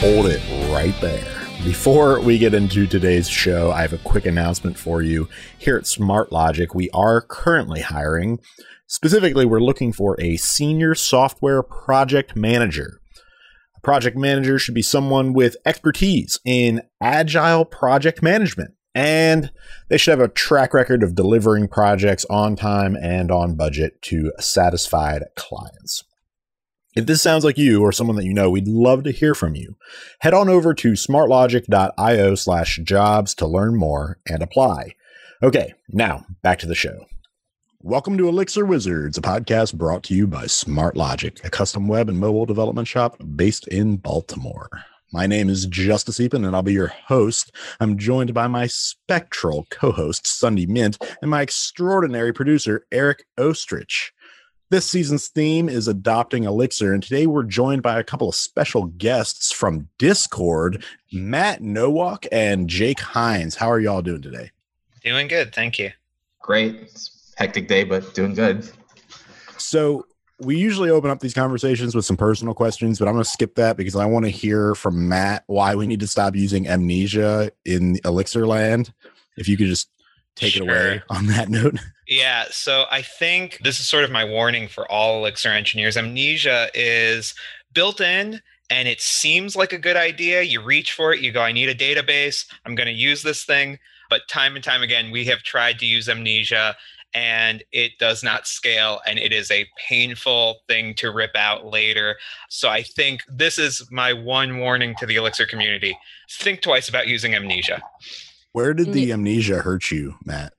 hold it right there. Before we get into today's show, I have a quick announcement for you. Here at Smart Logic, we are currently hiring. Specifically, we're looking for a senior software project manager. A project manager should be someone with expertise in agile project management, and they should have a track record of delivering projects on time and on budget to satisfied clients. If this sounds like you or someone that you know, we'd love to hear from you. Head on over to smartlogic.io slash jobs to learn more and apply. Okay, now back to the show. Welcome to Elixir Wizards, a podcast brought to you by Smart Logic, a custom web and mobile development shop based in Baltimore. My name is Justus Eapen, and I'll be your host. I'm joined by my spectral co-host, Sundi Myint, and my extraordinary producer, Eric Oestrich. This season's theme is adopting Elixir, and today we're joined by a couple of special guests from Discord, Matt Nowack and Jake Heinz. How are y'all doing today? Doing good, thank you. Great. It's hectic day, but doing good. So we usually open up these conversations with some personal questions, but I'm going to skip that because I want to hear from Matt why we need to stop using Mnesia in Elixir land. If you could just take sure. it away on that note. Yeah, so I think this is sort of my warning for all Elixir engineers. Mnesia is built in and it seems like a good idea. You reach for it, you go, I need a database, I'm going to use this thing. But time and time again, we have tried to use Mnesia and it does not scale and it is a painful thing to rip out later. So I think this is my one warning to the Elixir community. Think twice about using Mnesia. Where did mm. the Mnesia hurt you, Matt?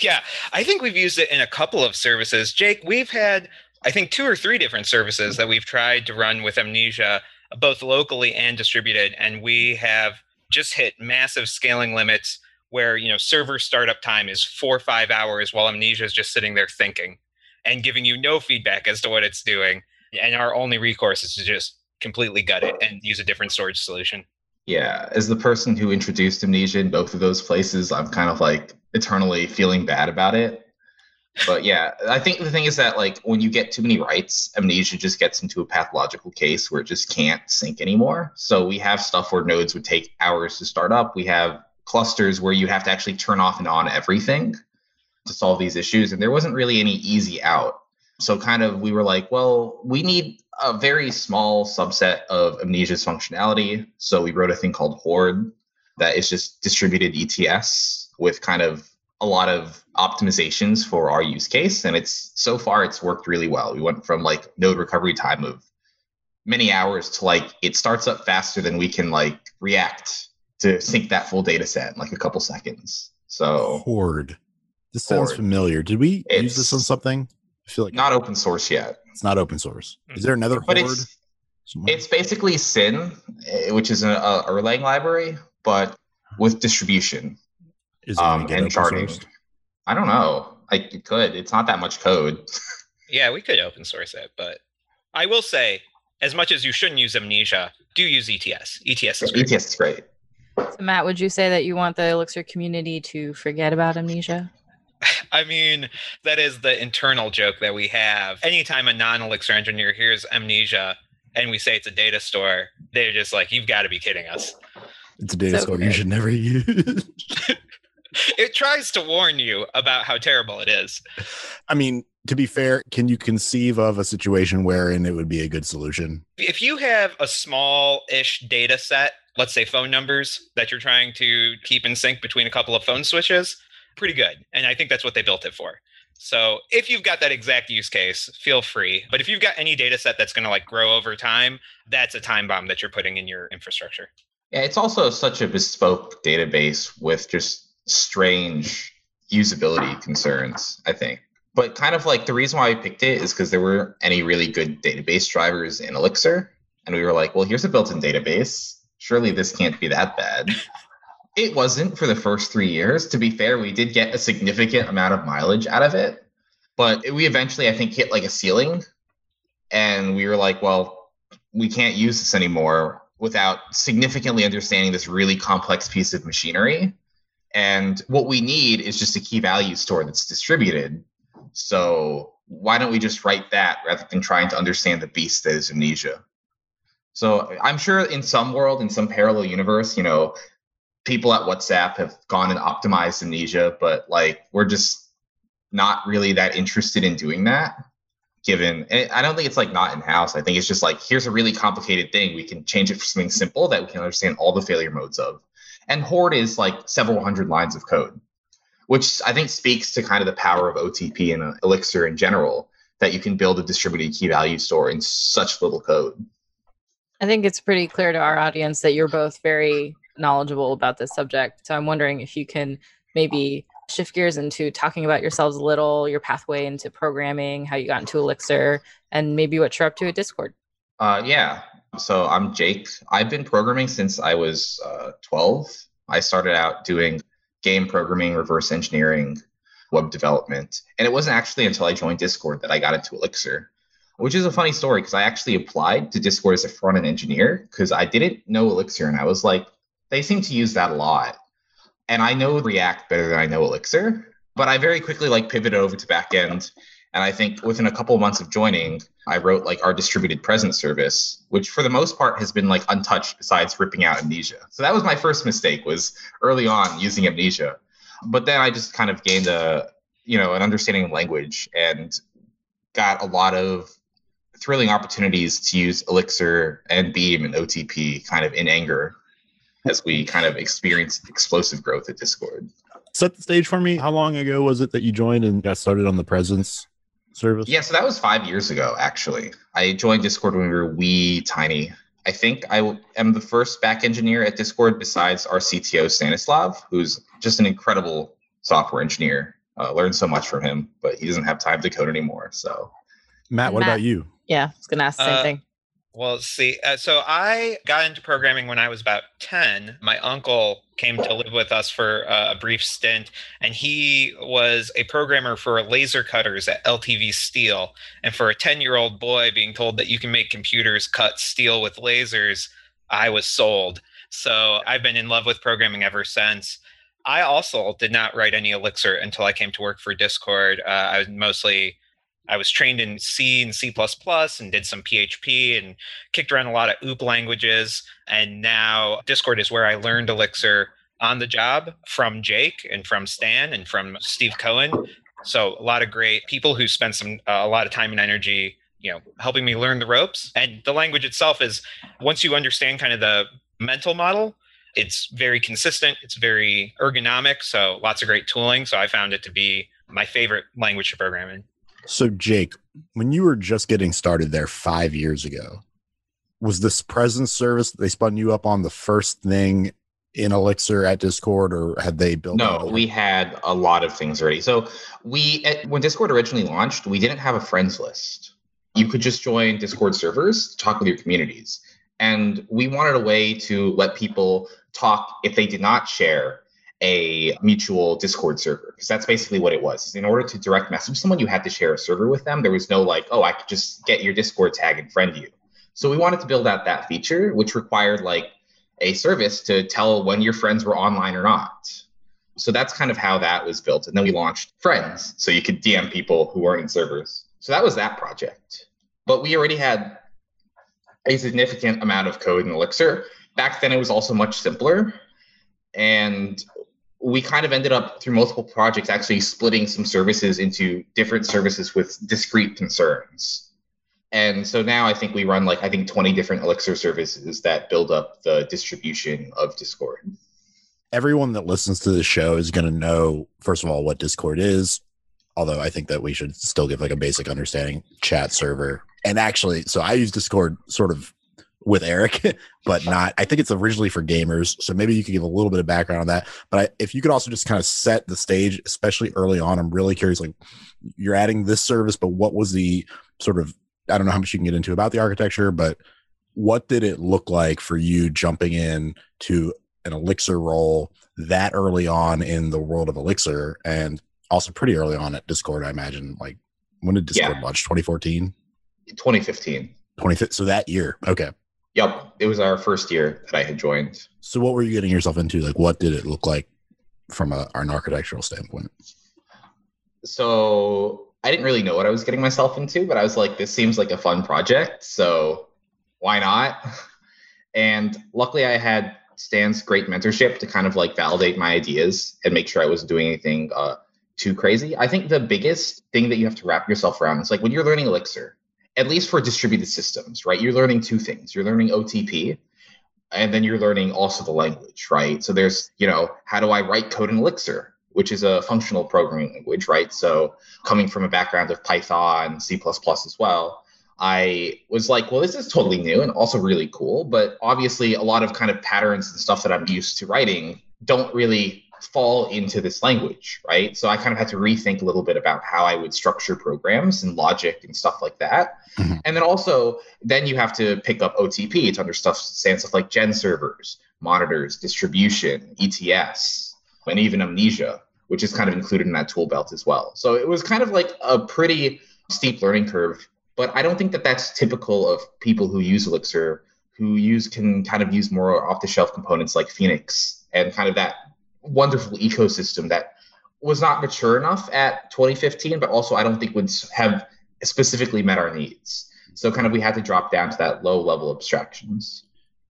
Yeah, I think we've used it in a couple of services. Jake, we've had, I think, two or three different services that we've tried to run with Mnesia, both locally and distributed. And we have just hit massive scaling limits where, you know, server startup time is four or five hours while Mnesia is just sitting there thinking and giving you no feedback as to what it's doing. And our only recourse is to just completely gut it and use a different storage solution. Yeah, as the person who introduced Mnesia in both of those places, I'm kind of like eternally feeling bad about it. But yeah, I think the thing is that like when you get too many writes, Mnesia just gets into a pathological case where it just can't sync anymore. So we have stuff where nodes would take hours to start up. We have clusters where you have to actually turn off and on everything to solve these issues. And there wasn't really any easy out. So kind of we were like, well, we need a very small subset of Mnesia's functionality. So we wrote a thing called Horde that is just distributed ETS with kind of a lot of optimizations for our use case. And it's so far it's worked really well. We went from like node recovery time of many hours to like it starts up faster than we can like react to sync that full data set in like a couple seconds. So Horde. This sounds Horde. familiar. Did we it's, use this on something? I feel like not open source yet. It's not open source. Is there another but Horde? It's, it's basically Syn, eh, which is a, a Erlang library, but with distribution is um, and sharding. Sourced? I don't know. Like it could. It's not that much code. yeah, we could open source it, but I will say, as much as you shouldn't use Mnesia, do use ETS. ETS is great. ETS is great. So Matt, would you say that you want the Elixir community to forget about Amnesia? I mean, that is the internal joke that we have. Anytime a non Elixir engineer hears amnesia and we say it's a data store, they're just like, you've got to be kidding us. It's a data so store you should never use. it tries to warn you about how terrible it is. I mean, to be fair, can you conceive of a situation wherein it would be a good solution? If you have a small ish data set, let's say phone numbers that you're trying to keep in sync between a couple of phone switches, pretty good. And I think that's what they built it for. So if you've got that exact use case, feel free. But if you've got any data set that's going to like grow over time, that's a time bomb that you're putting in your infrastructure. Yeah, it's also such a bespoke database with just strange usability concerns, I think. But kind of like the reason why I picked it is because there weren't any really good database drivers in Elixir. And we were like, well, here's a built in database. Surely this can't be that bad. It wasn't for the first three years. To be fair, we did get a significant amount of mileage out of it, but we eventually, I think, hit like a ceiling, and we were like, well, we can't use this anymore without significantly understanding this really complex piece of machinery. And what we need is just a key value store that's distributed. So why don't we just write that rather than trying to understand the beast that is Mnesia? So I'm sure in some world, in some parallel universe, you know, people at WhatsApp have gone and optimized Mnesia, but like we're just not really that interested in doing that. Given, eh, I don't think it's like not in house. I think it's just like here's a really complicated thing. We can change it for something simple that we can understand all the failure modes of. And Horde is like several hundred lines of code, which I think speaks to kind of the power of OTP and uh, Elixir in general that you can build a distributed key value store in such little code. I think it's pretty clear to our audience that you're both very knowledgeable about this subject. So I'm wondering if you can maybe shift gears into talking about yourselves a little, your pathway into programming, how you got into Elixir, and maybe what you're up to at Discord. Uh, yeah. So I'm Jake. I've been programming since I was uh, 12. I started out doing game programming, reverse engineering, web development. And it wasn't actually until I joined Discord that I got into Elixir, which is a funny story because I actually applied to Discord as a front end engineer because I didn't know Elixir and I was like, they seem to use that a lot. And I know React better than I know Elixir, but I very quickly like pivoted over to backend. And I think within a couple of months of joining, I wrote like our distributed presence service, which for the most part has been like untouched besides ripping out Mnesia. So that was my first mistake was early on using Mnesia. But then I just kind of gained a, you know, an understanding of language and got a lot of thrilling opportunities to use Elixir and Beam and OTP kind of in anger as we kind of experienced explosive growth at Discord. Set the stage for me. How long ago was it that you joined and got started on the presence service? Yeah, so that was five years ago, actually. I joined Discord when we were wee tiny. I think I am the first back engineer at Discord besides our CTO, Stanislav, who's just an incredible software engineer. Uh, learned so much from him, but he doesn't have time to code anymore. So, Matt, what Matt. about you? Yeah, I was going to ask the same Uh, thing. Well, see, uh, so I got into programming when I was about 10. My uncle came to live with us for uh, a brief stint, and he was a programmer for laser cutters at LTV Steel. And for a 10 year old boy being told that you can make computers cut steel with lasers, I was sold. So I've been in love with programming ever since. I also did not write any Elixir until I came to work for Discord. Uh, I was mostly I was trained in C and C and did some PHP and kicked around a lot of OOP languages. And now Discord is where I learned Elixir on the job from Jake and from Stan and from Steve Cohen. So a lot of great people who spent some uh, a lot of time and energy, you know, helping me learn the ropes. And the language itself is once you understand kind of the mental model, it's very consistent. It's very ergonomic. So lots of great tooling. So I found it to be my favorite language to program in. So, Jake, when you were just getting started there five years ago, was this presence service they spun you up on the first thing in Elixir at Discord, or had they built? no, we had a lot of things already. So, we, at, when Discord originally launched, we didn't have a friends list. You could just join Discord servers to talk with your communities. And we wanted a way to let people talk if they did not share a mutual Discord server because that's basically what it was. In order to direct message someone, you had to share a server with them. There was no like, oh, I could just get your Discord tag and friend you. So we wanted to build out that feature, which required like a service to tell when your friends were online or not. So that's kind of how that was built. And then we launched Friends, so you could DM people who weren't in servers. So that was that project. But we already had a significant amount of code in Elixir. Back then, it was also much simpler. And we kind of ended up through multiple projects actually splitting some services into different services with discrete concerns. And so now I think we run like I think 20 different Elixir services that build up the distribution of Discord. everyone that listens to the show is going to know first of all what discord is although i think that we should still give like a basic understanding chat server and actually so i use discord sort of with eric but not i think it's originally for gamers so maybe you could give a little bit of background on that. But I, if you could also just kind of set the stage especially early on i'm really curious like you're adding this service but what was the sort of i don't know how much you can get into about the architecture but what did it look like for you jumping in to an elixir role that early on in the world of elixir and also pretty early on at discord i imagine? Like when did discord Yeah. launch 2014 2015. 20 so that year. Okay Yep, it was our first year that I had joined. so what were you getting yourself into like what did it look like from a, an architectural standpoint So I didn't really know what I was getting myself into, but I was like, this seems like a fun project. So why not? And luckily, I had Stan's great mentorship to kind of like validate my ideas and make sure I wasn't doing anything uh, too crazy. I think the biggest thing that you have to wrap yourself around is like when you're learning Elixir, at least for distributed systems, right? You're learning two things. You're learning OTP, and then you're learning also the language, right? So there's, you know, how do I write code in Elixir, which is a functional programming language, right? So coming from a background of Python, and C++ as well, I was like, well, this is totally new and also really cool. But obviously, a lot of kind of patterns and stuff that I'm used to writing don't really fall into this language, right? So I kind of had to rethink a little bit about how I would structure programs and logic and stuff like that. Mm-hmm. And then also, then you have to pick up OTP to understand stuff like gen servers, monitors, distribution, ETS, and even Mnesia, which is kind of included in that tool belt as well. So it was kind of like a pretty steep learning curve but I don't think that that's typical of people who use Elixir, who use can kind of use more off the shelf components like Phoenix and kind of that wonderful ecosystem that was not mature enough at 2015, but also I don't think would have specifically met our needs. So kind of we had to drop down to that low level abstractions.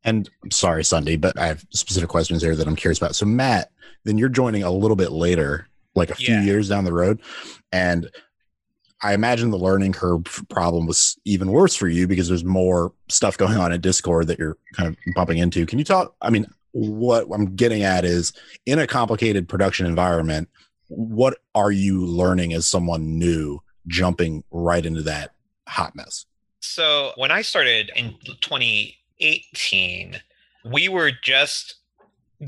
And I'm sorry, Sundi, but I have specific questions there that I'm curious about. So Matt, then you're joining a little bit later, like a few yeah. years down the road. And I imagine the learning curve problem was even worse for you because there's more stuff going on in Discord that you're kind of bumping into. Can you talk? I mean, what I'm getting at is in a complicated production environment, what are you learning as someone new jumping right into that hot mess? So when I started in 2018, we were just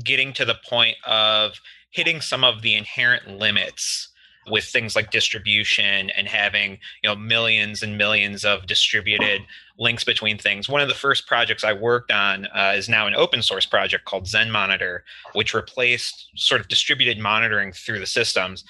getting to the point of hitting some of the inherent limits with things like distribution and having you know millions and millions of distributed links between things. One of the first projects i worked on uh, is now an open source project called zen monitor which replaced sort of distributed monitoring through the systems.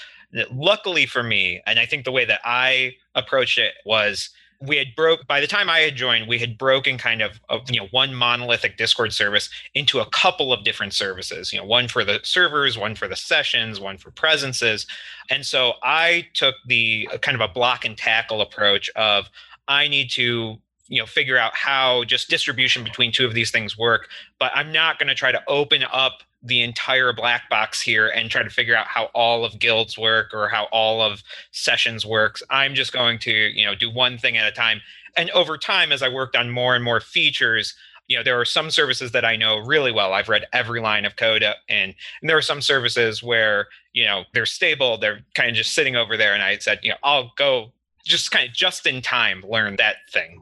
Luckily for me and i think the way that i approached it was we had broke by the time I had joined, we had broken kind of, you know one monolithic Discord service into a couple of different services. You know, one for the servers, one for the sessions, one for presences, and so I took the uh, kind of a block and tackle approach of I need to you know figure out how just distribution between two of these things work, but I'm not going to try to open up the entire black box here and try to figure out how all of guilds work or how all of sessions works. I'm just going to, you know, do one thing at a time. And over time, as I worked on more and more features, you know, there are some services that I know really well. I've read every line of code uh, and, and there are some services where, you know, they're stable, they're kind of just sitting over there. And I said, you know, I'll go just kind of just in time learn that thing.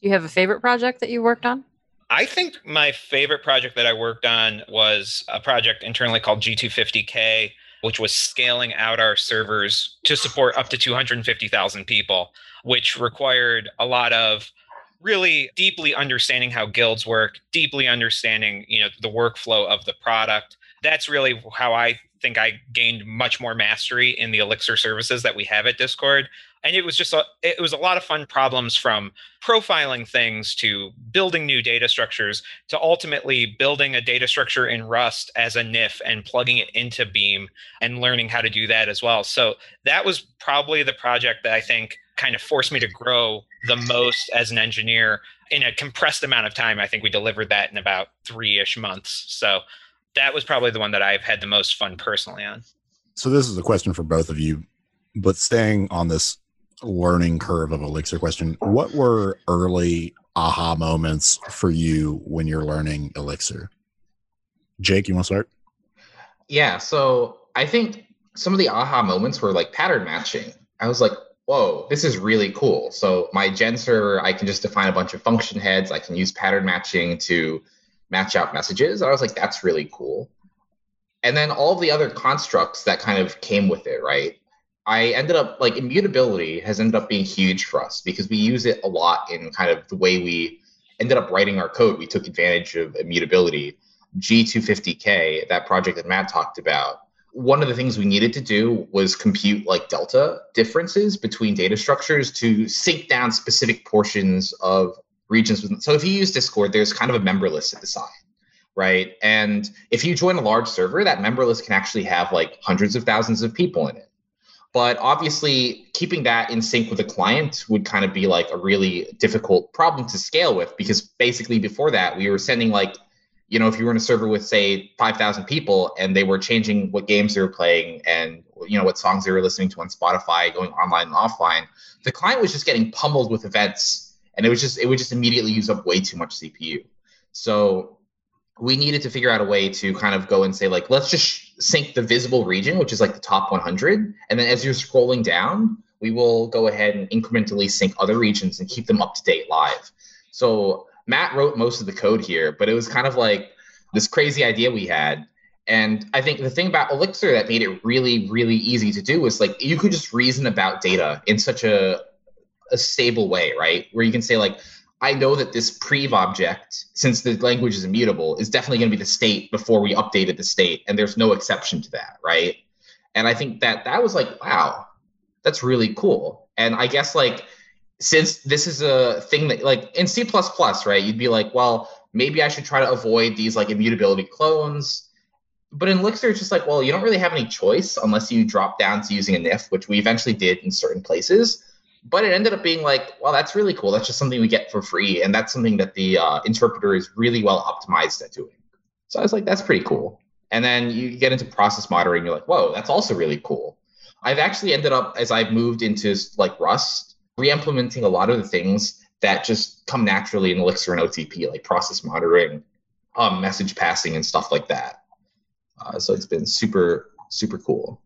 Do you have a favorite project that you worked on? I think my favorite project that I worked on was a project internally called G250K, which was scaling out our servers to support up to 250,000 people, which required a lot of really deeply understanding how guilds work, deeply understanding, you know, the workflow of the product. That's really how I think I gained much more mastery in the Elixir services that we have at Discord. And it was just a it was a lot of fun problems from profiling things to building new data structures to ultimately building a data structure in rust as a nif and plugging it into beam and learning how to do that as well. So that was probably the project that i think kind of forced me to grow the most as an engineer in a compressed amount of time. I think we delivered that in about three-ish months. So that was probably the one that i've had the most fun personally on so this is a question for both of you but staying on this learning curve of Elixir question. What were early aha moments for you when you're learning Elixir? Jake, you want to start? Yeah, so I think some of the aha moments were like pattern matching. I was like, whoa, this is really cool. So my gen server, I can just define a bunch of function heads. I can use pattern matching to match out messages. I was like, that's really cool. And then all the other constructs that kind of came with it, right? I ended up like immutability has ended up being huge for us because we use it a lot in kind of the way we ended up writing our code. We took advantage of immutability. G250K, that project that Matt talked about, one of the things we needed to do was compute like delta differences between data structures to sync down specific portions of regions. So if you use Discord, there's kind of a member list at the side, right? And if you join a large server, that member list can actually have like hundreds of thousands of people in it But obviously, keeping that in sync with the client would kind of be like a really difficult problem to scale with because basically before that, we were sending like, you know, if you were in a server with say 5,000 people and they were changing what games they were playing and, you know, what songs they were listening to on Spotify, going online and offline, the client was just getting pummeled with events and it was just, it would just immediately use up way too much CPU. So we needed to figure out a way to kind of go and say like let's just sync the visible region which is like the top 100 and then as you're scrolling down we will go ahead and incrementally sync other regions and keep them up to date live. So matt wrote most of the code here but it was kind of like this crazy idea we had. And i think the thing about elixir that made it really really easy to do was like you could just reason about data in such a a stable way right where you can say like I know that this prev object, since the language is immutable, is definitely going to be the state before we updated the state, and there's no exception to that, right? And I think that that was like, wow, that's really cool. And I guess like since this is a thing that like in C++, right, you'd be like, well, maybe I should try to avoid these like immutability clones. But in Elixir, it's just like, well, you don't really have any choice unless you drop down to using a NIF, which we eventually did in certain places but it ended up being like, well, that's really cool. That's just something we get for free, and that's something that the uh, interpreter is really well optimized at doing. So I was like, that's pretty cool. And then you get into process monitoring, you're like, whoa, that's also really cool. I've actually ended up as I've moved into like Rust, re-implementing a lot of the things that just come naturally in Elixir and OTP, like process monitoring, um, message passing, and stuff like that. Uh, so it's been super, super cool.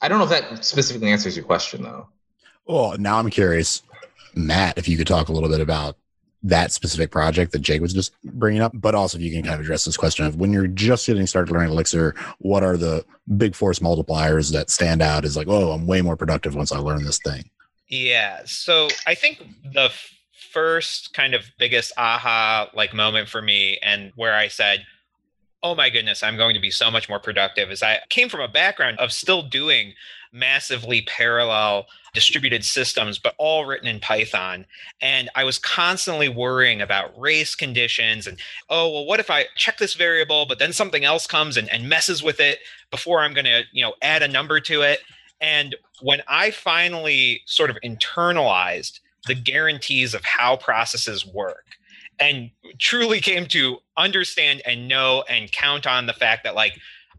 I don't know if that specifically answers your question though. Well, now I'm curious, Matt, if you could talk a little bit about that specific project that Jake was just bringing up, but also if you can kind of address this question of when you're just getting started learning Elixir, what are the big force multipliers that stand out as like, oh, I'm way more productive once I learn this thing? Yeah. So I think the first kind of biggest aha like moment for me and where I said, oh my goodness, I'm going to be so much more productive is I came from a background of still doing massively parallel distributed systems, but all written in Python. And I was constantly worrying about race conditions and, oh, well, what if I check this variable, but then something else comes and, and messes with it before I'm going to, you know, add a number to it. And when I finally sort of internalized the guarantees of how processes work and truly came to understand and know and count on the fact that like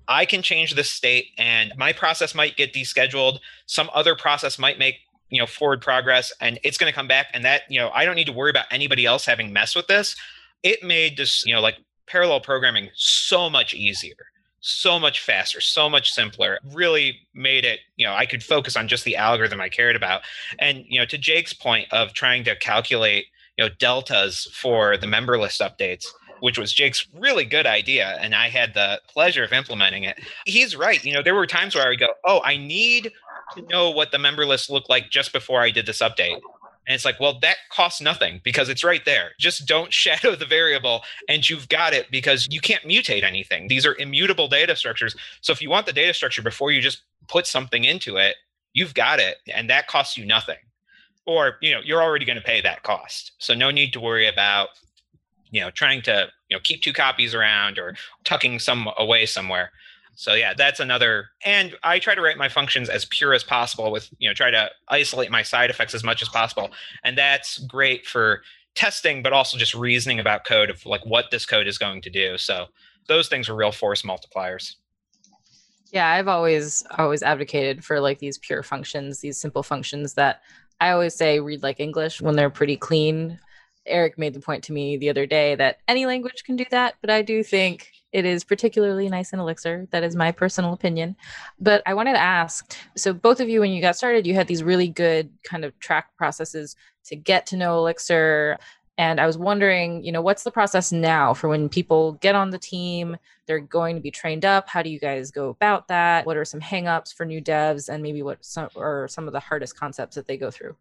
I can change the state and my process might get descheduled. Some other process might make you know forward progress and it's going to come back and that you know i don't need to worry about anybody else having messed with this it made this you know like parallel programming so much easier so much faster so much simpler really made it you know i could focus on just the algorithm i cared about and you know to jake's point of trying to calculate you know deltas for the member list updates which was Jake's really good idea. And I had the pleasure of implementing it. He's right. You know, there were times where I would go, Oh, I need to know what the member list looked like just before I did this update. And it's like, well, that costs nothing because it's right there. Just don't shadow the variable and you've got it because you can't mutate anything. These are immutable data structures. So if you want the data structure before you just put something into it, you've got it and that costs you nothing. Or, you know, you're already going to pay that cost. So no need to worry about you know trying to you know keep two copies around or tucking some away somewhere. So yeah that's another and i try to write my functions as pure as possible with you know try to isolate my side effects as much as possible. And that's great for testing but also just reasoning about code of like what this code is going to do. So those things are real force multipliers. Yeah i've always always advocated for like these pure functions these simple functions that i always say read like english when they're pretty clean Eric made the point to me the other day that any language can do that, but I do think it is particularly nice in Elixir. That is my personal opinion. But I wanted to ask so, both of you, when you got started, you had these really good kind of track processes to get to know Elixir. And I was wondering, you know, what's the process now for when people get on the team? They're going to be trained up. How do you guys go about that? What are some hangups for new devs, and maybe what some are some of the hardest concepts that they go through?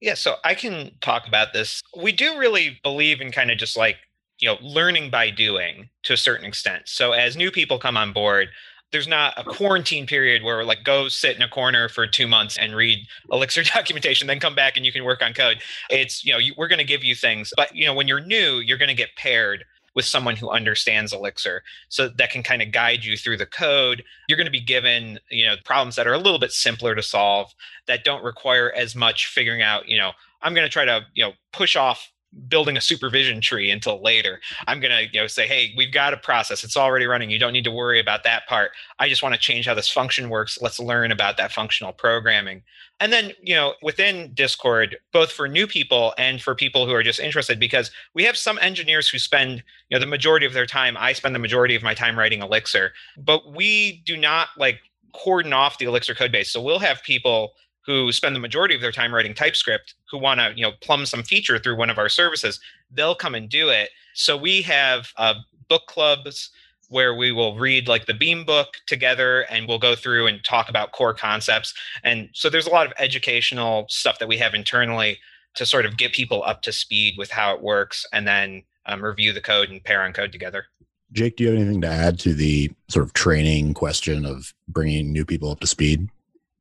Yeah, so I can talk about this. We do really believe in kind of just like, you know, learning by doing to a certain extent. So as new people come on board, there's not a quarantine period where like go sit in a corner for two months and read elixir documentation then come back and you can work on code it's you know you, we're going to give you things but you know when you're new you're going to get paired with someone who understands Elixir. So that can kind of guide you through the code. You're going to be given, you know, problems that are a little bit simpler to solve that don't require as much figuring out, you know, I'm going to try to, you know, push off building a supervision tree until later. I'm going to, you know, say, "Hey, we've got a process. It's already running. You don't need to worry about that part. I just want to change how this function works. Let's learn about that functional programming." And then, you know, within Discord, both for new people and for people who are just interested because we have some engineers who spend, you know, the majority of their time, I spend the majority of my time writing Elixir, but we do not like cordon off the Elixir code base. So we'll have people who spend the majority of their time writing TypeScript who want to you know plumb some feature through one of our services, they'll come and do it. So we have uh, book clubs where we will read like the Beam book together and we'll go through and talk about core concepts. And so there's a lot of educational stuff that we have internally to sort of get people up to speed with how it works and then um, review the code and pair on code together. Jake, do you have anything to add to the sort of training question of bringing new people up to speed?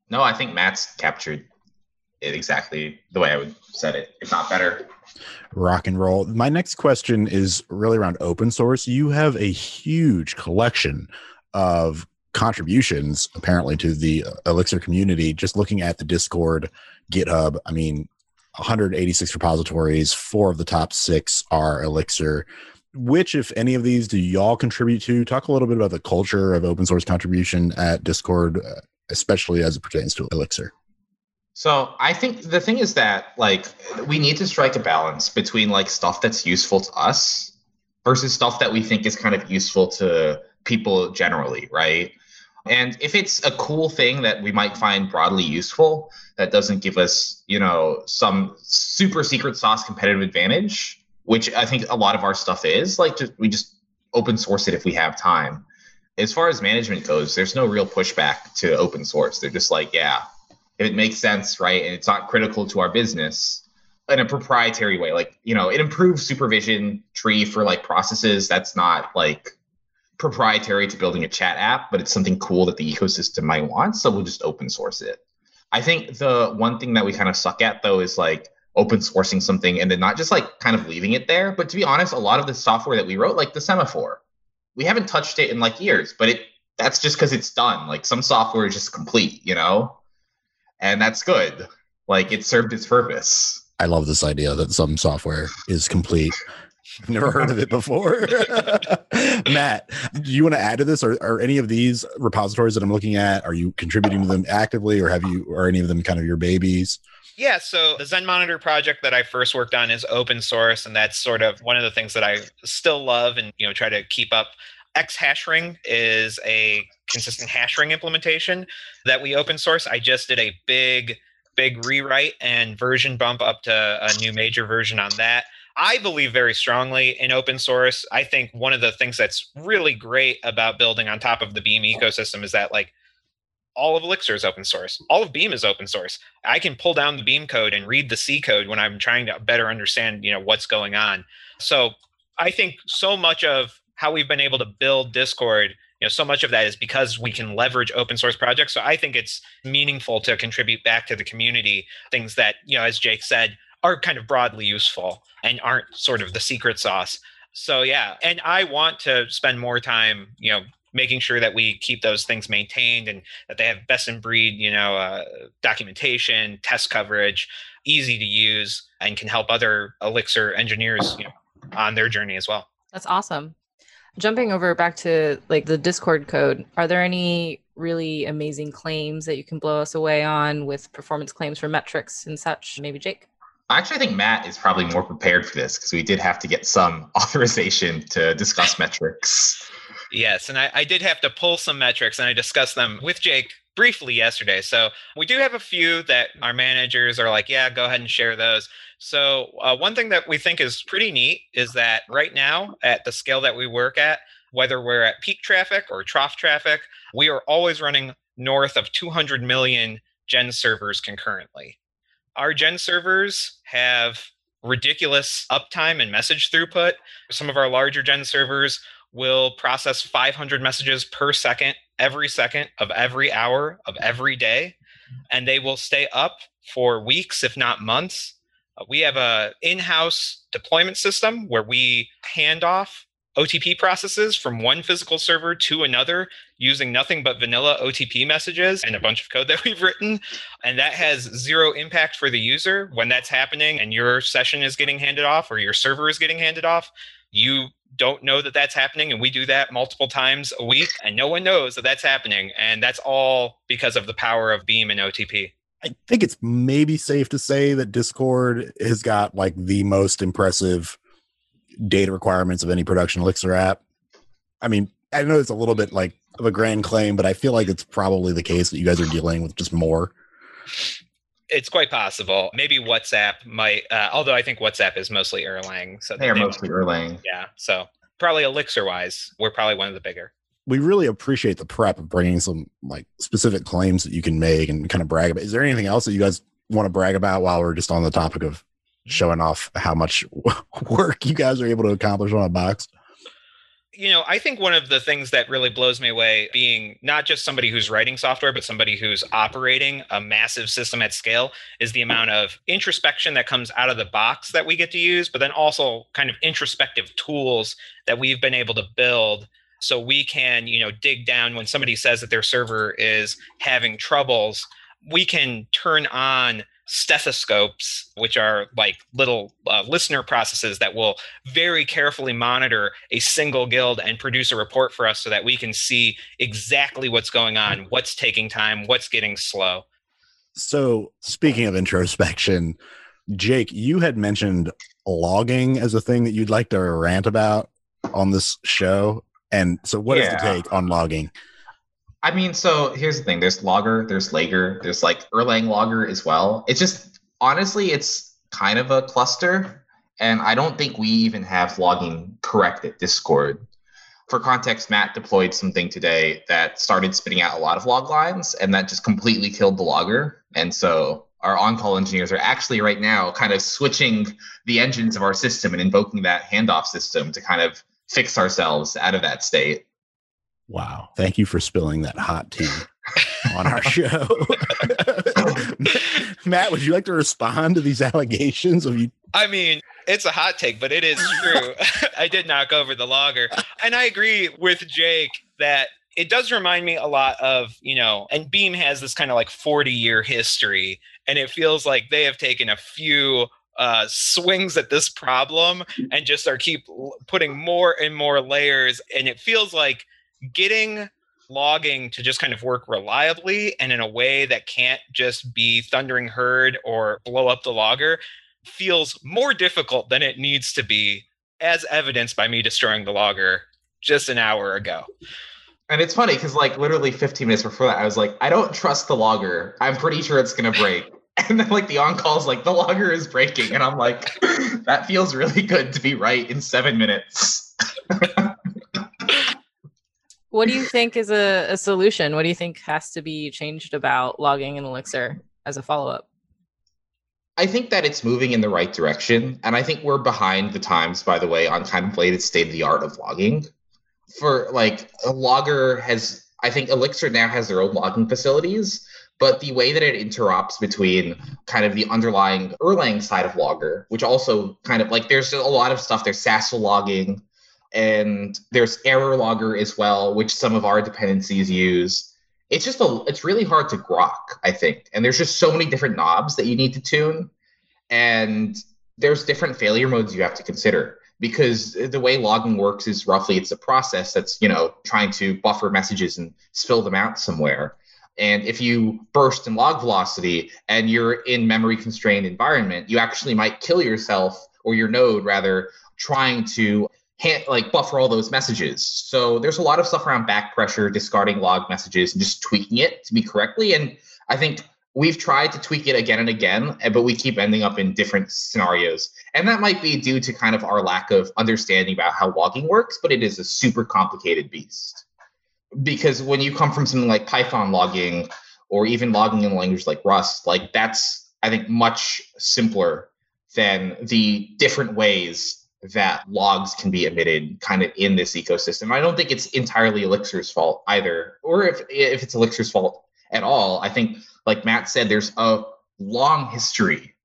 No, I think Matt's captured it exactly the way I would said it, if not better. Rock and roll. My next question is really around open source. You have a huge collection of contributions apparently to the Elixir community. Just looking at the Discord, GitHub, I mean, 186 repositories, four of the top six are Elixir. Which, if any of these, do y'all contribute to? Talk a little bit about the culture of open source contribution at Discord, especially as it pertains to Elixir. So I think the thing is that like we need to strike a balance between like stuff that's useful to us versus stuff that we think is kind of useful to people generally, right? And if it's a cool thing that we might find broadly useful that doesn't give us, you know, some super secret sauce competitive advantage, which I think a lot of our stuff is, like just we just open source it if we have time. As far as management goes, there's no real pushback to open source. They're just like, yeah, if it makes sense, right, and it's not critical to our business in a proprietary way. Like, you know, it improves supervision tree for like processes. That's not like proprietary to building a chat app, but it's something cool that the ecosystem might want. So we'll just open source it. I think the one thing that we kind of suck at though is like open sourcing something and then not just like kind of leaving it there. But to be honest, a lot of the software that we wrote, like the semaphore, we haven't touched it in like years, but it that's just because it's done. Like some software is just complete, you know? and that's good. Like it served its purpose. I love this idea that some software is complete. I've never heard of it before. Matt, do you want to add to this? Or are any of these repositories that I'm looking at, are you contributing to them actively or have you, are any of them kind of your babies? Yeah, so the Zen Monitor project that I first worked on is open source, and that's sort of one of the things that I still love and you know try to keep up. ExHashRing is a consistent hashring implementation that we open source. I just did a big, big rewrite and version bump up to a new major version on that. I believe very strongly in open source. I think one of the things that's really great about building on top of the Beam ecosystem is that like all of Elixir is open source. All of Beam is open source. I can pull down the Beam code and read the C code when I'm trying to better understand, you know, what's going on. So I think so much of how we've been able to build Discord you know so much of that is because we can leverage open source projects so i think it's meaningful to contribute back to the community things that you know as jake said are kind of broadly useful and aren't sort of the secret sauce so yeah and i want to spend more time you know making sure that we keep those things maintained and that they have best in breed you know uh, documentation test coverage easy to use and can help other elixir engineers you know, on their journey as well that's awesome Jumping over back to like the Discord code, are there any really amazing claims that you can blow us away on with performance claims for metrics and such? Maybe Jake? I actually, I think Matt is probably more prepared for this because we did have to get some authorization to discuss metrics. Yes, and I, I, did have to pull some metrics and I discussed them with Jake briefly yesterday. So we do have a few that our managers are like, yeah, go ahead and share those. So, uh, one thing that we think is pretty neat is that right now, at the scale that we work at, whether we're at peak traffic or trough traffic, we are always running north of 200 million Gen servers concurrently. Our Gen servers have ridiculous uptime and message throughput. Some of our larger Gen servers will process 500 messages per second every second of every hour of every day, and they will stay up for weeks, if not months, uh, we have a in-house deployment system where we hand off OTP processes from one physical server to another using nothing but vanilla OTP messages and a bunch of code that we've written. And that has zero impact for the user when that's happening and your session is getting handed off or your server is getting handed off. You don't know that that's happening. And we do that multiple times a week, and no one knows that that's happening. And that's all because of the power of Beam and OTP. I think it's maybe safe to say that Discord has got like the most impressive data requirements of any production Elixir app. I mean, I know it's a little bit like of a grand claim, but I feel like it's probably the case that you guys are dealing with just more. It's quite possible. Maybe WhatsApp might, uh, although I think WhatsApp is mostly Erlang. So they are mostly Erlang. Yeah. So probably Elixir wise, we're probably one of the bigger. We really appreciate the prep of bringing some like specific claims that you can make and kind of brag about. Is there anything else that you guys want to brag about while we're just on the topic of showing off how much work you guys are able to accomplish on a box? You know, I think one of the things that really blows me away being not just somebody who's writing software, but somebody who's operating a massive system at scale is the amount of introspection that comes out of the box that we get to use, but then also kind of introspective tools that we've been able to build so we can, you know, dig down when somebody says that their server is having troubles, we can turn on stethoscopes, which are like little uh, listener processes that will very carefully monitor a single guild and produce a report for us so that we can see exactly what's going on, what's taking time, what's getting slow. So, speaking of introspection, Jake, you had mentioned logging as a thing that you'd like to rant about on this show. And so, what yeah. is the take on logging? I mean, so here's the thing: there's Logger, there's Lager, there's like Erlang Logger as well. It's just honestly, it's kind of a cluster, and I don't think we even have logging correct at Discord. For context, Matt deployed something today that started spitting out a lot of log lines, and that just completely killed the logger. And so our on-call engineers are actually right now kind of switching the engines of our system and invoking that handoff system to kind of fix ourselves out of that state. Wow. Thank you for spilling that hot tea on our show. Matt, would you like to respond to these allegations of you? I mean, it's a hot take, but it is true. I did knock over the logger. And I agree with Jake that it does remind me a lot of, you know, and Beam has this kind of like 40 year history. And it feels like they have taken a few uh, swings at this problem and just are keep putting more and more layers. And it feels like getting logging to just kind of work reliably and in a way that can't just be thundering herd or blow up the logger feels more difficult than it needs to be as evidenced by me destroying the logger just an hour ago. And it's funny because like literally 15 minutes before that i was like i don't trust the logger. I'm pretty sure it's going to break. And then like the on call is like the logger is breaking. And i'm like that feels really good to be right in seven minutes what do you think is a, a solution? What do you think has to be changed about logging in Elixir as a follow up? I think that it's moving in the right direction. And I think we're behind the times, by the way, on kind of latest state of the art of logging. For like a logger has, I think Elixir now has their own logging facilities, but the way that it interops between kind of the underlying Erlang side of Logger, which also kind of like there's a lot of stuff, there's SASL logging, and there's error logger as well, which some of our dependencies use. It's just a it's really hard to grok, I think. And there's just so many different knobs that you need to tune. And there's different failure modes you have to consider because the way logging works is roughly it's a process that's, you know, trying to buffer messages and spill them out somewhere. And if you burst in log velocity and you're in memory constrained environment, you actually might kill yourself or your node rather trying to hand, like buffer all those messages. So there's a lot of stuff around back pressure, discarding log messages, and just tweaking it to be correctly. And I think we've tried to tweak it again and again, eh, but we keep ending up in different scenarios. And that might be due to kind of our lack of understanding about how logging works, but it is a super complicated beast. Because when you come from something like Python logging or even logging in a language like Rust, like that's, I think, much simpler than the different ways that logs can be emitted kind of in this ecosystem. I don't think it's entirely Elixir's fault either, or if if it's Elixir's fault at all. I think, like Matt said, there's a long history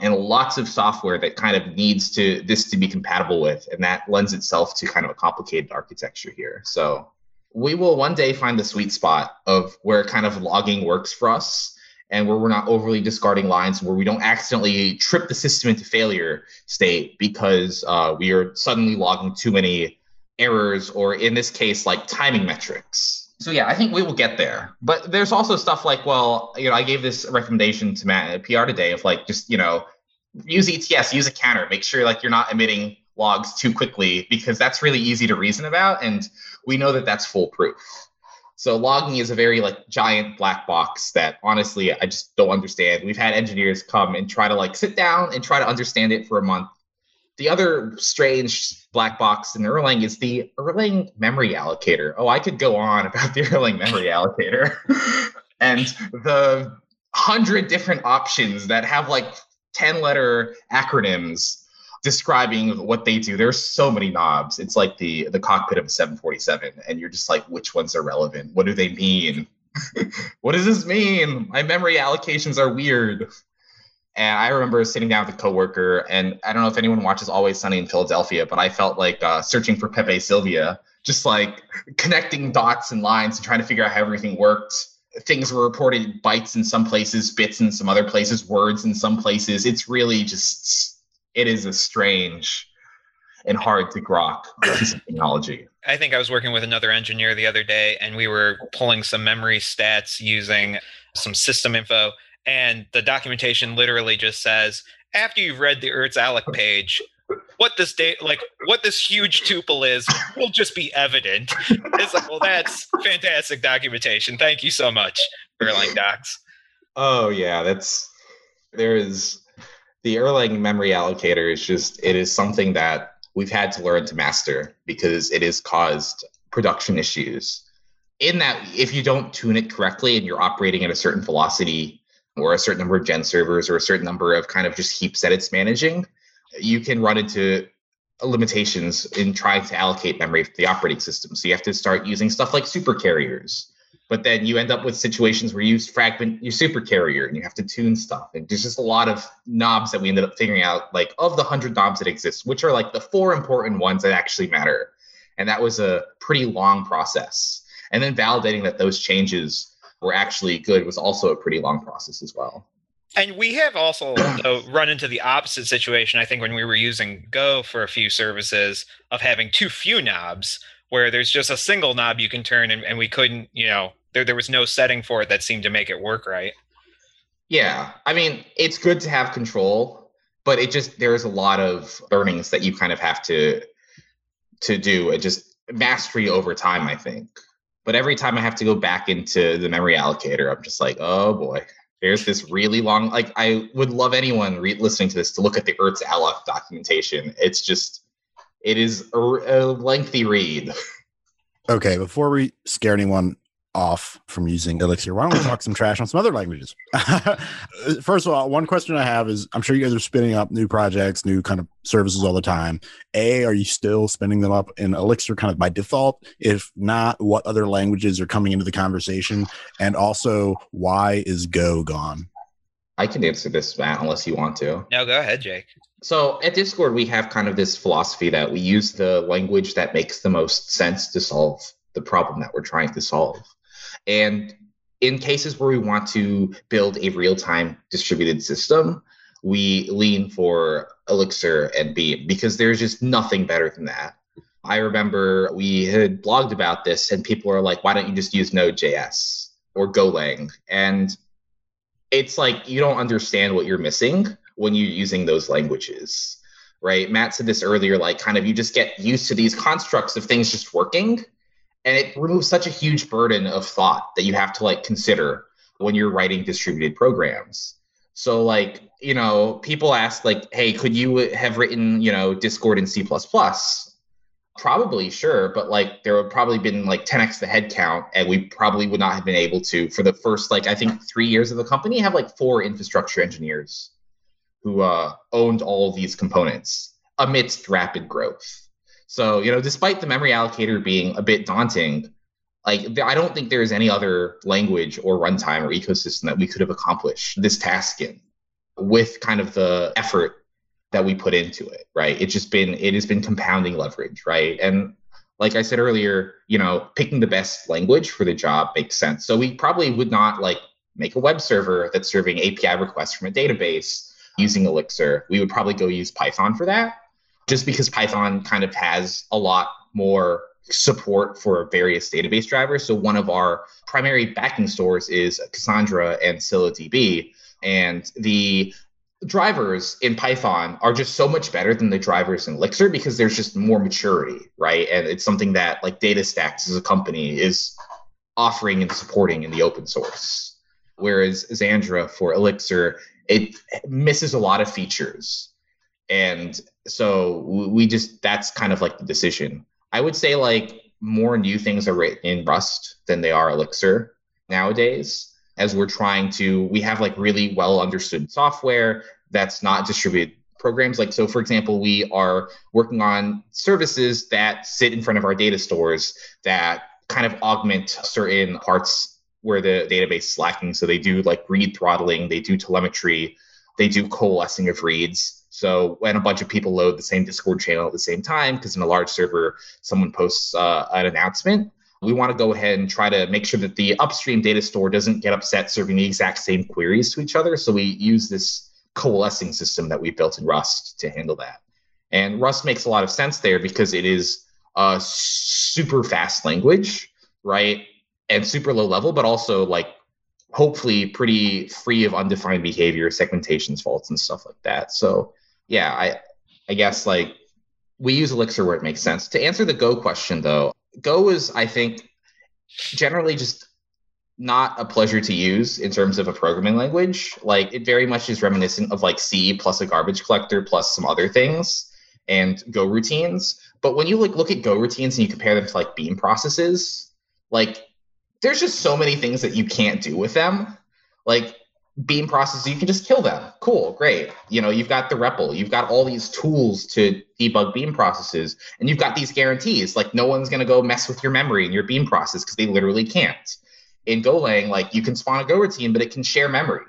and lots of software that kind of needs to this to be compatible with and that lends itself to kind of a complicated architecture here so we will one day find the sweet spot of where kind of logging works for us and where we're not overly discarding lines where we don't accidentally trip the system into failure state because uh, we are suddenly logging too many errors or in this case like timing metrics. So yeah i think we will get there. But there's also stuff like well you know i gave this recommendation to matt at pr today of like just you know use ets use a counter make sure like you're not emitting logs too quickly because that's really easy to reason about and we know that that's foolproof so logging is a very like giant black box that honestly I just don't understand. We've had engineers come and try to like sit down and try to understand it for a month. The other strange black box in Erlang is the Erlang memory allocator. Oh, I could go on about the Erlang memory allocator and the hundred different options that have like 10 letter acronyms describing what they do. There's so many knobs. It's like the the cockpit of a 747, and you're just like, which ones are relevant? What do they mean? what does this mean? My memory allocations are weird. And I remember sitting down with a coworker, and I don't know if anyone watches Always Sunny in Philadelphia, but I felt like uh, searching for Pepe Silvia, just like connecting dots and lines and trying to figure out how everything worked. Things were reported bytes in some places, bits in some other places, words in some places. It's really just it is a strange and hard to grok piece of technology. I think I was working with another engineer the other day, and we were pulling some memory stats using some system info, and the documentation literally just says, after you've read the erts_alloc page, what this date like what this huge tuple is will just be evident. It's like, well, that's fantastic documentation. Thank you so much, Erlang Docs. Oh yeah, that's there is the Erlang memory allocator is just it is something that we've had to learn to master because it has caused production issues. In that, if you don't tune it correctly and you're operating at a certain velocity or a certain number of gen servers or a certain number of kind of just heaps that it's managing, you can run into limitations in trying to allocate memory for the operating system. So you have to start using stuff like super carriers but then you end up with situations where you fragment your super carrier and you have to tune stuff. And there's just a lot of knobs that we ended up figuring out like of the 100 knobs that exist which are like the four important ones that actually matter. And that was a pretty long process. And then validating that those changes were actually good was also a pretty long process as well. And we have also run into the opposite situation i think when we were using go for a few services of having too few knobs where there's just a single knob you can turn and, and we couldn't you know there there was no setting for it that seemed to make it work right. Yeah, I mean, it's good to have control, but it just there's a lot of learnings that you kind of have to to do. It just mastery over time, I think. But every time I have to go back into the memory allocator, I'm just like, oh boy, there's this really long. Like, I would love anyone re- listening to this to look at the erts_alloc documentation. It's just, it is a, a lengthy read. Okay, before we scare anyone off from using Elixir, why don't we talk some trash on some other languages? First of all, one question I have is I'm sure you guys are spinning up new projects, new kind of services all the time. A, are you still spinning them up in Elixir kind of by default? If not, what other languages are coming into the conversation? And also, why is Go gone? I can answer this, Matt, unless you want to. No, go ahead, Jake. So at Discord, we have kind of this philosophy that we use the language that makes the most sense to solve the problem that we're trying to solve. And in cases where we want to build a real time distributed system, we lean for Elixir and Beam because there's just nothing better than that. I remember we had blogged about this, and people are like, why don't you just use Node.js or Golang? And it's like you don't understand what you're missing when you're using those languages, right? Matt said this earlier, like, kind of you just get used to these constructs of things just working and it removes such a huge burden of thought that you have to like consider when you're writing distributed programs. So like you know people ask like hey could you have written you know discord in c++ probably sure but like there would probably been like 10x the head count and we probably would not have been able to for the first like i think three years of the company have like four infrastructure engineers who uh, owned all these components amidst rapid growth so, you know, despite the memory allocator being a bit daunting, like I don't think there is any other language or runtime or ecosystem that we could have accomplished this task in. with kind of the effort that we put into it, right? It's just been it has been compounding leverage, right? And like I said earlier, you know, picking the best language for the job makes sense. So we probably would not like make a web server that's serving API requests from a database using Elixir. We would probably go use Python for that, just because Python kind of has a lot more support for various database drivers. So one of our primary backing stores is Cassandra and ScyllaDB. And the drivers in Python are just so much better than the drivers in Elixir because there's just more maturity, right? And it's something that like DataStax as a company is offering and supporting in the open source. Whereas Xandra for Elixir, it misses a lot of features. And so we just that's kind of like the decision. I would say like more new things are written in Rust than they are Elixir nowadays as we're trying to we have like really well understood software that's not distributed programs. Like so for example we are working on services that sit in front of our data stores that kind of augment certain parts where the database is lacking. So they do like read throttling they do telemetry they do coalescing of reads so when a bunch of people load the same discord channel at the same time because in a large server someone posts uh, an announcement we want to go ahead and try to make sure that the upstream data store doesn't get upset serving the exact same queries to each other. So we use this coalescing system that we built in Rust to handle that. And Rust makes a lot of sense there because it is a super fast language, right? And super low level, but also like hopefully pretty free of undefined behavior, segmentations, faults, and stuff like that. So yeah, I I guess like we use Elixir where it makes sense. To answer the Go question though, Go is, I think, generally just not a pleasure to use in terms of a programming language. Like it very much is reminiscent of like C plus a garbage collector plus some other things and Go routines. But when you like look at Go routines and you compare them to like Beam processes, like there's just so many things that you can't do with them. Like beam processes, you can just kill them. Cool, great. You know, you've got the REPL, you've got all these tools to debug beam processes, and you've got these guarantees. Like no one's gonna go mess with your memory in your beam process because they literally can't. In Golang, like you can spawn a Go routine, but it can share memory.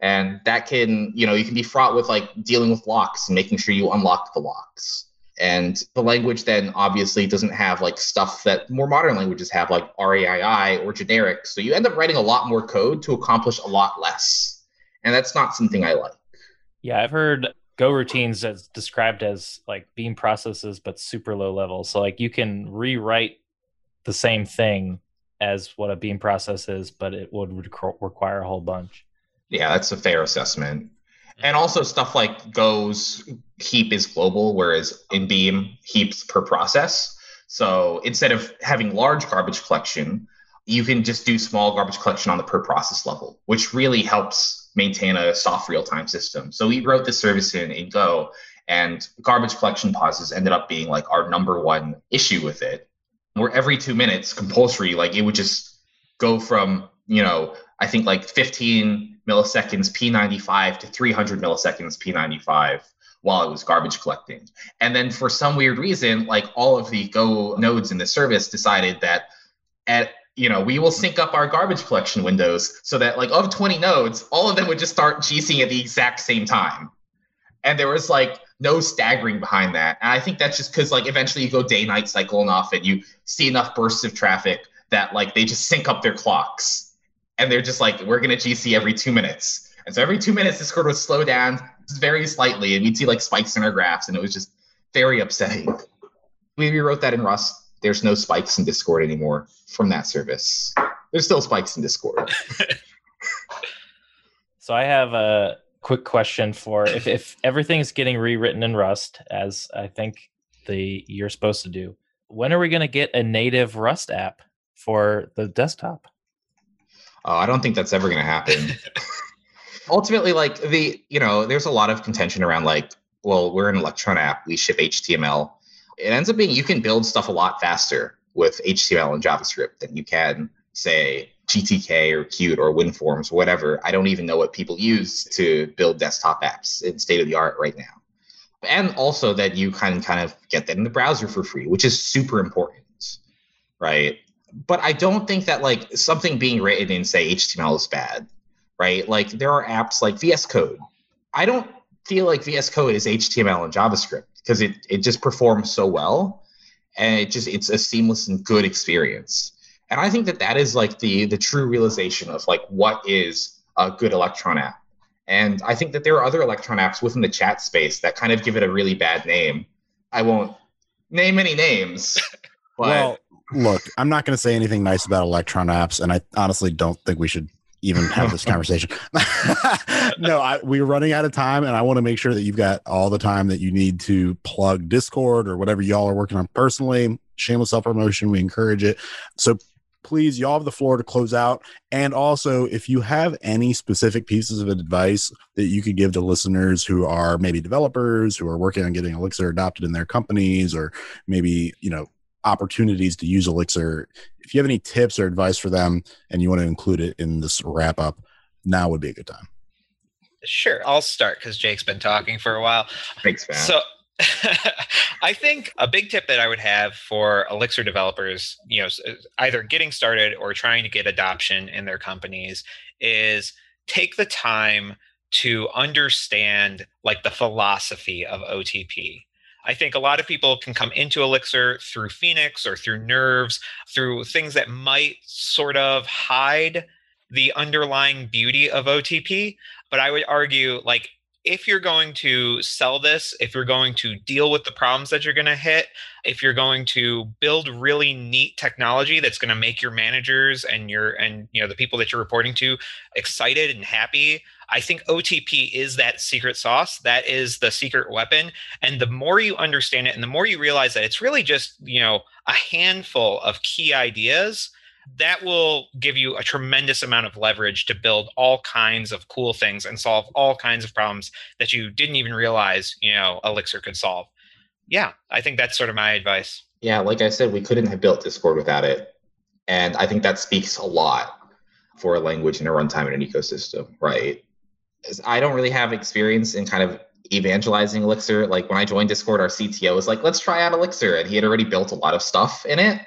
And that can, you know, you can be fraught with like dealing with locks and making sure you unlock the locks. And the language then obviously doesn't have like stuff that more modern languages have, like RAII or generic. So you end up writing a lot more code to accomplish a lot less. And that's not something I like. Yeah, I've heard Go routines as described as like beam processes, but super low level. So like you can rewrite the same thing as what a beam process is, but it would require a whole bunch. Yeah, that's a fair assessment Mm-hmm. and also stuff like Go's heap is global whereas in beam heaps per process. So instead of having large garbage collection you can just do small garbage collection on the per process level which really helps maintain a soft real-time system. So we wrote this service in, in go and garbage collection pauses ended up being like our number one issue with it. Where every two minutes compulsory like it would just go from you know i think like 15 milliseconds P95 to 300 milliseconds P95 while it was garbage collecting. And then for some weird reason, like all of the Go nodes in the service decided that at you know, we will sync up our garbage collection windows so that like of 20 nodes, all of them would just start GCing at the exact same time. And there was like no staggering behind that. And I think that's just because like eventually you go day night cycle enough and you see enough bursts of traffic that like they just sync up their clocks and they're just like, we're gonna GC every two minutes. And so every two minutes, Discord would slow down very slightly, and we'd see like spikes in our graphs, and it was just very upsetting. We rewrote that in Rust. There's no spikes in Discord anymore from that service. There's still spikes in Discord. so I have a quick question for if, if everything's getting rewritten in Rust, as I think the you're supposed to do, when are we going to get a native Rust app for the desktop? Oh, I don't think that's ever going to happen. Ultimately, like the, you know, there's a lot of contention around like, well, we're an Electron app, we ship HTML. It ends up being you can build stuff a lot faster with HTML and JavaScript than you can, say, GTK or Qt or WinForms, or whatever. I don't even know what people use to build desktop apps in state of the art right now. And also that you can kind of get that in the browser for free, which is super important, right? But I don't think that like something being written in say HTML is bad, right? Like there are apps like VS Code I don't feel like VS Code is HTML and JavaScript because it it just performs so well, and it just it's a seamless and good experience. And I think that that is like the the true realization of like what is a good Electron app. And I think that there are other Electron apps within the chat space that kind of give it a really bad name. I won't name any names. But well, look, I'm not going to say anything nice about Electron apps, and I honestly don't think we should even have this conversation. no, I, we're running out of time, and I want to make sure that you've got all the time that you need to plug Discord or whatever y'all are working on personally. Shameless self promotion, we encourage it. So please, y'all have the floor to close out. And also, if you have any specific pieces of advice that you could give to listeners who are maybe developers who are working on getting Elixir adopted in their companies, or maybe, you know, opportunities to use Elixir. If you have any tips or advice for them and you want to include it in this wrap up, now would be a good time. Sure, I'll start because Jake's been talking for a while. Thanks, man. So I think a big tip that I would have for Elixir developers, you know, either getting started or trying to get adoption in their companies is take the time to understand like the philosophy of OTP. I think a lot of people can come into Elixir through Phoenix or through Nerves, through things that might sort of hide the underlying beauty of OTP. But I would argue, like, if you're going to sell this, if you're going to deal with the problems that you're going to hit, if you're going to build really neat technology that's going to make your managers and your and you know the people that you're reporting to excited and happy, I think OTP is that secret sauce. That is the secret weapon. And the more you understand it and the more you realize that it's really just, you know, a handful of key ideas that will give you a tremendous amount of leverage to build all kinds of cool things and solve all kinds of problems that you didn't even realize, you know, Elixir could solve. Yeah, I think that's sort of my advice. Yeah, like I said, we couldn't have built Discord without it. And I think that speaks a lot for a language and a runtime in an ecosystem, right? I don't really have experience in kind of evangelizing Elixir. Like when I joined Discord, our CTO was like, let's try out Elixir. And he had already built a lot of stuff in it.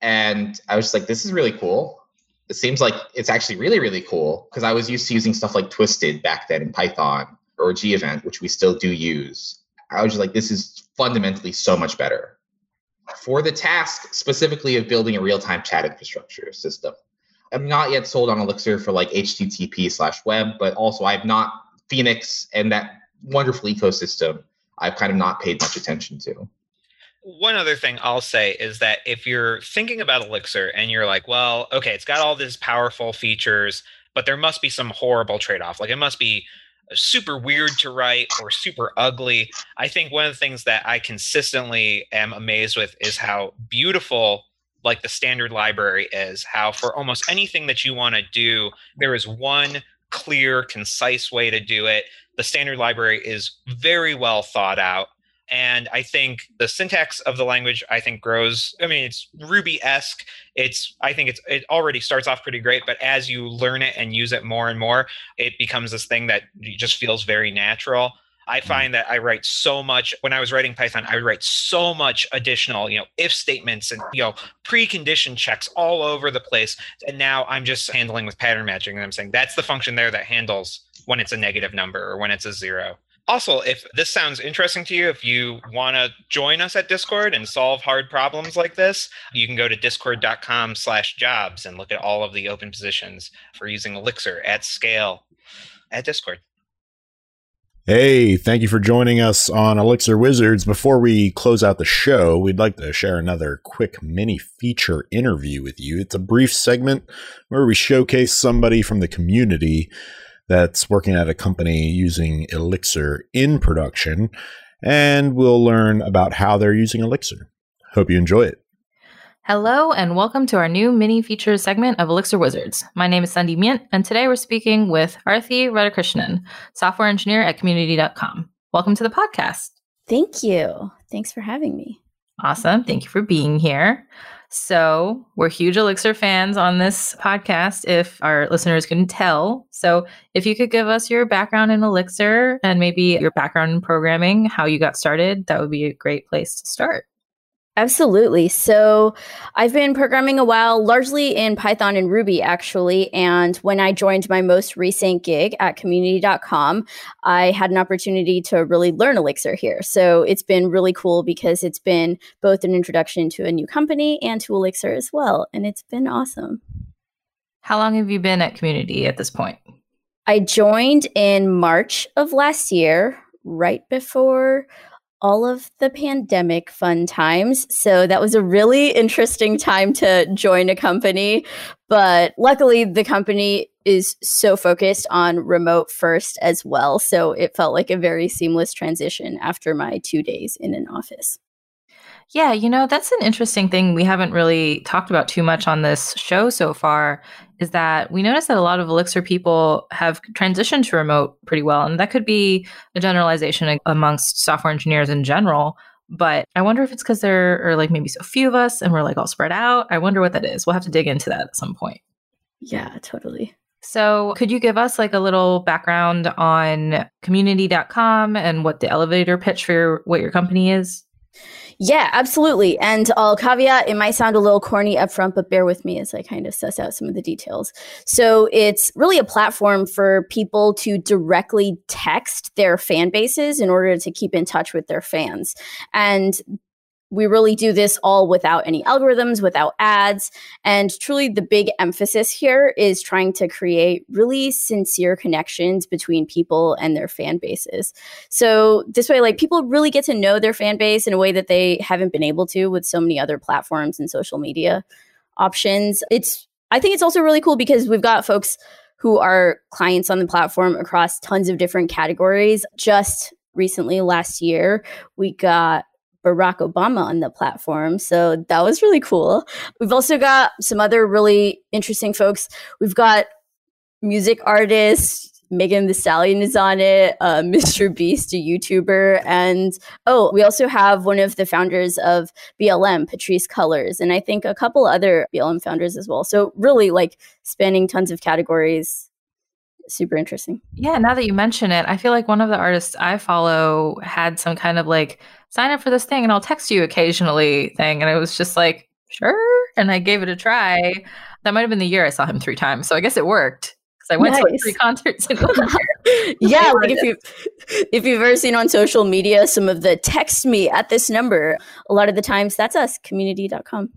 And I was just like, this is really cool. It seems like it's actually really, really cool because I was used to using stuff like Twisted back then in Python or gEvent, which we still do use. I was just like, this is fundamentally so much better. For the task specifically of building a real time chat infrastructure system, I'm not yet sold on Elixir for like HTTP slash web, but also I've not Phoenix and that wonderful ecosystem. I've kind of not paid much attention to. One other thing I'll say is that if you're thinking about Elixir and you're like, well, okay, it's got all these powerful features, but there must be some horrible trade off. Like it must be super weird to write or super ugly. I think one of the things that I consistently am amazed with is how beautiful like the standard library is how for almost anything that you want to do there is one clear concise way to do it. The standard library is very well thought out and i think the syntax of the language i think grows i mean it's ruby-esque. It's i think it's it already starts off pretty great but as you learn it and use it more and more it becomes this thing that just feels very natural I mm. find that I write so much when I was writing Python, I would write so much additional, you know, if statements and you know, precondition checks all over the place. And now I'm just handling with pattern matching. And I'm saying that's the function there that handles when it's a negative number or when it's a zero. Also, if this sounds interesting to you, if you want to join us at Discord and solve hard problems like this, you can go to discord.com slash jobs and look at all of the open positions for using Elixir at scale at Discord. Hey, thank you for joining us on Elixir Wizards. Before we close out the show, we'd like to share another quick mini feature interview with you. It's a brief segment where we showcase somebody from the community that's working at a company using Elixir in production, and we'll learn about how they're using Elixir. Hope you enjoy it. Hello, and welcome to our new mini feature segment of Elixir Wizards. My name is Sundi Myint, and today we're speaking with Arthi Radhakrishnan, software engineer at community.com. Welcome to the podcast. Thank you. Thanks for having me. Awesome. Thank you for being here. So, we're huge Elixir fans on this podcast, if our listeners can tell. So, if you could give us your background in Elixir and maybe your background in programming, how you got started, that would be a great place to start. Absolutely. So I've been programming a while, largely in Python and Ruby, actually. And when I joined my most recent gig at community.com, I had an opportunity to really learn Elixir here. So it's been really cool because it's been both an introduction to a new company and to Elixir as well. And it's been awesome. How long have you been at Community at this point? I joined in March of last year, right before all of the pandemic fun times. So that was a really interesting time to join a company. But luckily, the company is so focused on remote first as well. So it felt like a very seamless transition after my two days in an office. Yeah, you know, that's an interesting thing we haven't really talked about too much on this show so far is that we notice that a lot of Elixir people have transitioned to remote pretty well. And that could be a generalization amongst software engineers in general. But I wonder if it's because there are like maybe so few of us and we're like all spread out. I wonder what that is. We'll have to dig into that at some point. Yeah, totally. So, could you give us like a little background on community.com and what the elevator pitch for your, what your company is? Yeah, absolutely. And I'll caveat it might sound a little corny up front, but bear with me as I kind of suss out some of the details. So it's really a platform for people to directly text their fan bases in order to keep in touch with their fans. And we really do this all without any algorithms, without ads. And truly, the big emphasis here is trying to create really sincere connections between people and their fan bases. So, this way, like people really get to know their fan base in a way that they haven't been able to with so many other platforms and social media options. It's, I think it's also really cool because we've got folks who are clients on the platform across tons of different categories. Just recently, last year, we got Barack Obama on the platform. So that was really cool. We've also got some other really interesting folks. We've got music artists. Megan Thee Stallion is on it, uh, Mr. Beast, a YouTuber. And oh, we also have one of the founders of BLM, Patrisse Cullors, and I think a couple other BLM founders as well. So, really, like spanning tons of categories super interesting. Yeah, now that you mention it, I feel like one of the artists I follow had some kind of like sign up for this thing and I'll text you occasionally thing. And it was just like, sure. And I gave it a try. That might have been the year I saw him three times. So I guess it worked. Because I went nice. to like three concerts in one year. yeah, like if you if you've ever seen on social media some of the text me at this number, a lot of the times that's us, community.com.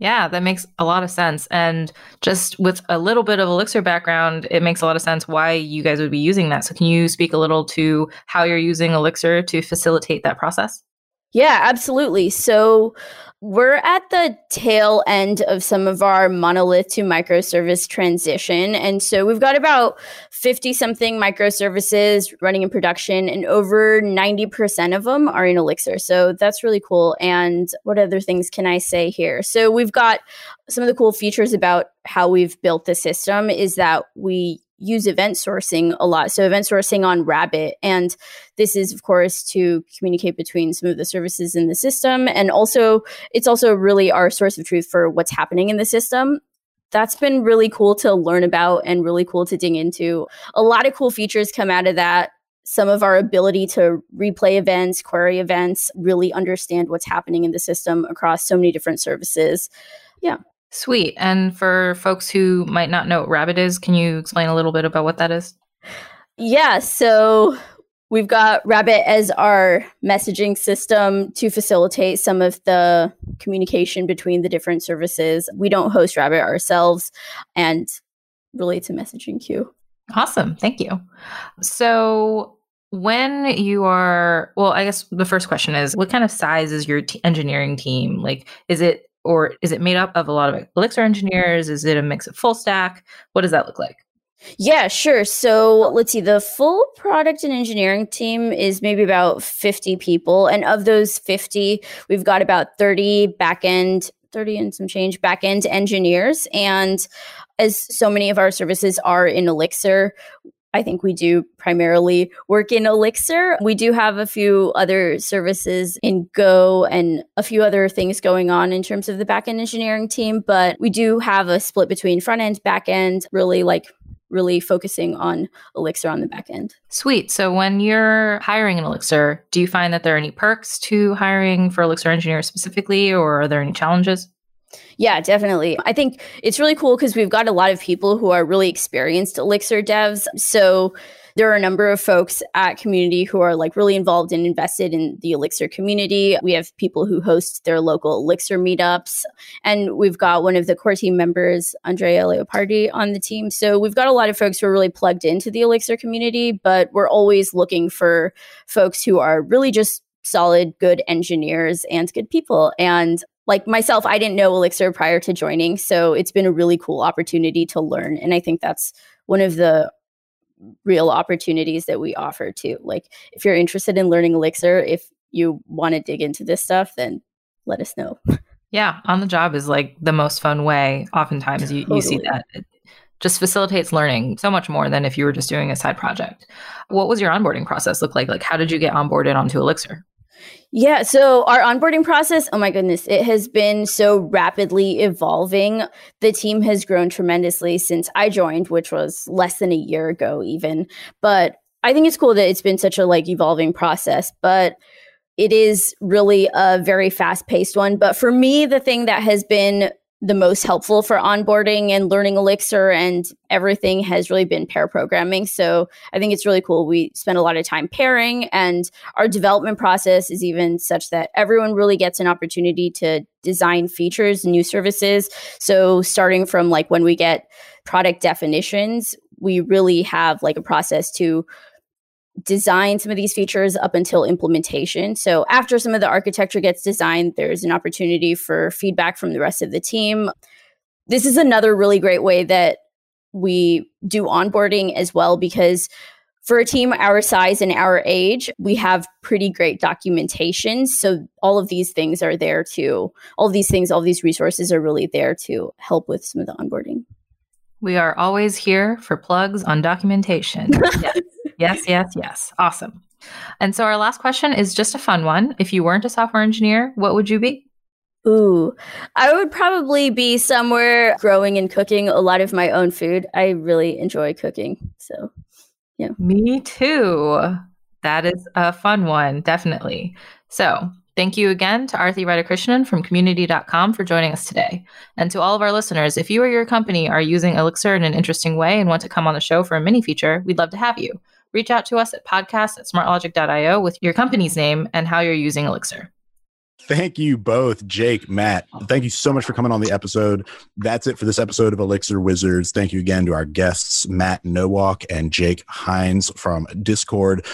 Yeah, that makes a lot of sense. And just with a little bit of Elixir background, it makes a lot of sense why you guys would be using that. So, can you speak a little to how you're using Elixir to facilitate that process? Yeah, absolutely. So we're at the tail end of some of our monolith to microservice transition. And so we've got about 50 something microservices running in production, and over 90% of them are in Elixir. So that's really cool. And what other things can I say here? So we've got some of the cool features about how we've built the system is that we use event sourcing a lot. So event sourcing on Rabbit. And this is, of course, to communicate between some of the services in the system. And also, it's also really our source of truth for what's happening in the system. That's been really cool to learn about and really cool to dig into. A lot of cool features come out of that. Some of our ability to replay events, query events, really understand what's happening in the system across so many different services. Yeah. Sweet. And for folks who might not know what Rabbit is, can you explain a little bit about what that is? Yeah. So we've got Rabbit as our messaging system to facilitate some of the communication between the different services. We don't host Rabbit ourselves and relate to messaging queue. Awesome. Thank you. So, when you are, well, I guess the first question is what kind of size is your t- engineering team? Like, is it or is it made up of a lot of Elixir engineers? Is it a mix of full stack? What does that look like? Yeah, sure. So let's see. The full product and engineering team is maybe about 50 people. And of those 50, we've got about 30 backend, 30 and some change backend engineers. And as so many of our services are in Elixir, I think we do primarily work in Elixir. We do have a few other services in Go and a few other things going on in terms of the backend engineering team, but we do have a split between front end, back end, really like really focusing on Elixir on the back end. Sweet. So when you're hiring an Elixir, do you find that there are any perks to hiring for Elixir engineers specifically, or are there any challenges? Yeah, definitely. I think it's really cool because we've got a lot of people who are really experienced Elixir devs. So there are a number of folks at community who are like really involved and invested in the Elixir community. We have people who host their local Elixir meetups. And we've got one of the core team members, Andrea Leopardi, on the team. So we've got a lot of folks who are really plugged into the Elixir community, but we're always looking for folks who are really just solid, good engineers and good people. And like myself, I didn't know Elixir prior to joining. So it's been a really cool opportunity to learn. And I think that's one of the real opportunities that we offer too. Like if you're interested in learning Elixir, if you want to dig into this stuff, then let us know. Yeah, on the job is like the most fun way. Oftentimes you, totally. you see that. It just facilitates learning so much more than if you were just doing a side project. What was your onboarding process look like? Like how did you get onboarded onto Elixir? Yeah, so our onboarding process, oh my goodness, it has been so rapidly evolving. The team has grown tremendously since I joined, which was less than a year ago even. But I think it's cool that it's been such a like evolving process, but it is really a very fast-paced one. But for me, the thing that has been the most helpful for onboarding and learning Elixir and everything has really been pair programming. So I think it's really cool. We spend a lot of time pairing, and our development process is even such that everyone really gets an opportunity to design features, new services. So starting from like when we get product definitions, we really have like a process to design some of these features up until implementation. So after some of the architecture gets designed, there's an opportunity for feedback from the rest of the team. This is another really great way that we do onboarding as well because for a team our size and our age, we have pretty great documentation. So all of these things are there to all these things, all these resources are really there to help with some of the onboarding. We are always here for plugs on documentation. yes. yes, yes, yes. Awesome. And so our last question is just a fun one. If you weren't a software engineer, what would you be? Ooh, I would probably be somewhere growing and cooking a lot of my own food. I really enjoy cooking. So, yeah. Me too. That is a fun one, definitely. So, Thank you again to Arthi Radhakrishnan from community.com for joining us today. And to all of our listeners, if you or your company are using Elixir in an interesting way and want to come on the show for a mini feature, we'd love to have you. Reach out to us at podcast at smartlogic.io with your company's name and how you're using Elixir. Thank you both, Jake, Matt. Thank you so much for coming on the episode. That's it for this episode of Elixir Wizards. Thank you again to our guests, Matt Nowack and Jake Heinz from Discord.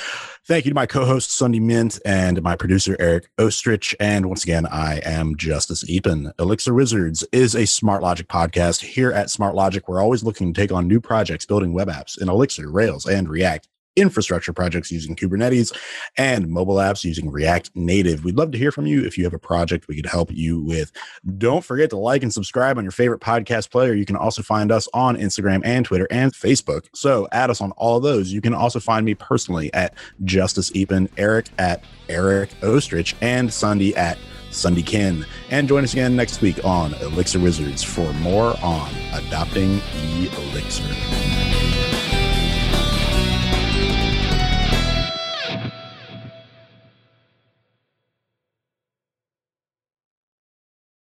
Thank you to my co-host Sundi Myint and my producer Eric Oestrich. And once again, I am Justus Eapen. Elixir Wizards is a SmartLogic podcast. Here at SmartLogic, we're always looking to take on new projects building web apps in Elixir, Rails, and React infrastructure projects using Kubernetes and mobile apps using React Native. We'd love to hear from you if you have a project we could help you with. Don't forget to like and subscribe on your favorite podcast player. You can also find us on Instagram and Twitter and Facebook. So add us on all those. You can also find me personally at Justus Eapen, Eric at Eric Oestrich, and Sundi at SundiKhin. And join us again next week on Elixir Wizards for more on adopting Elixir.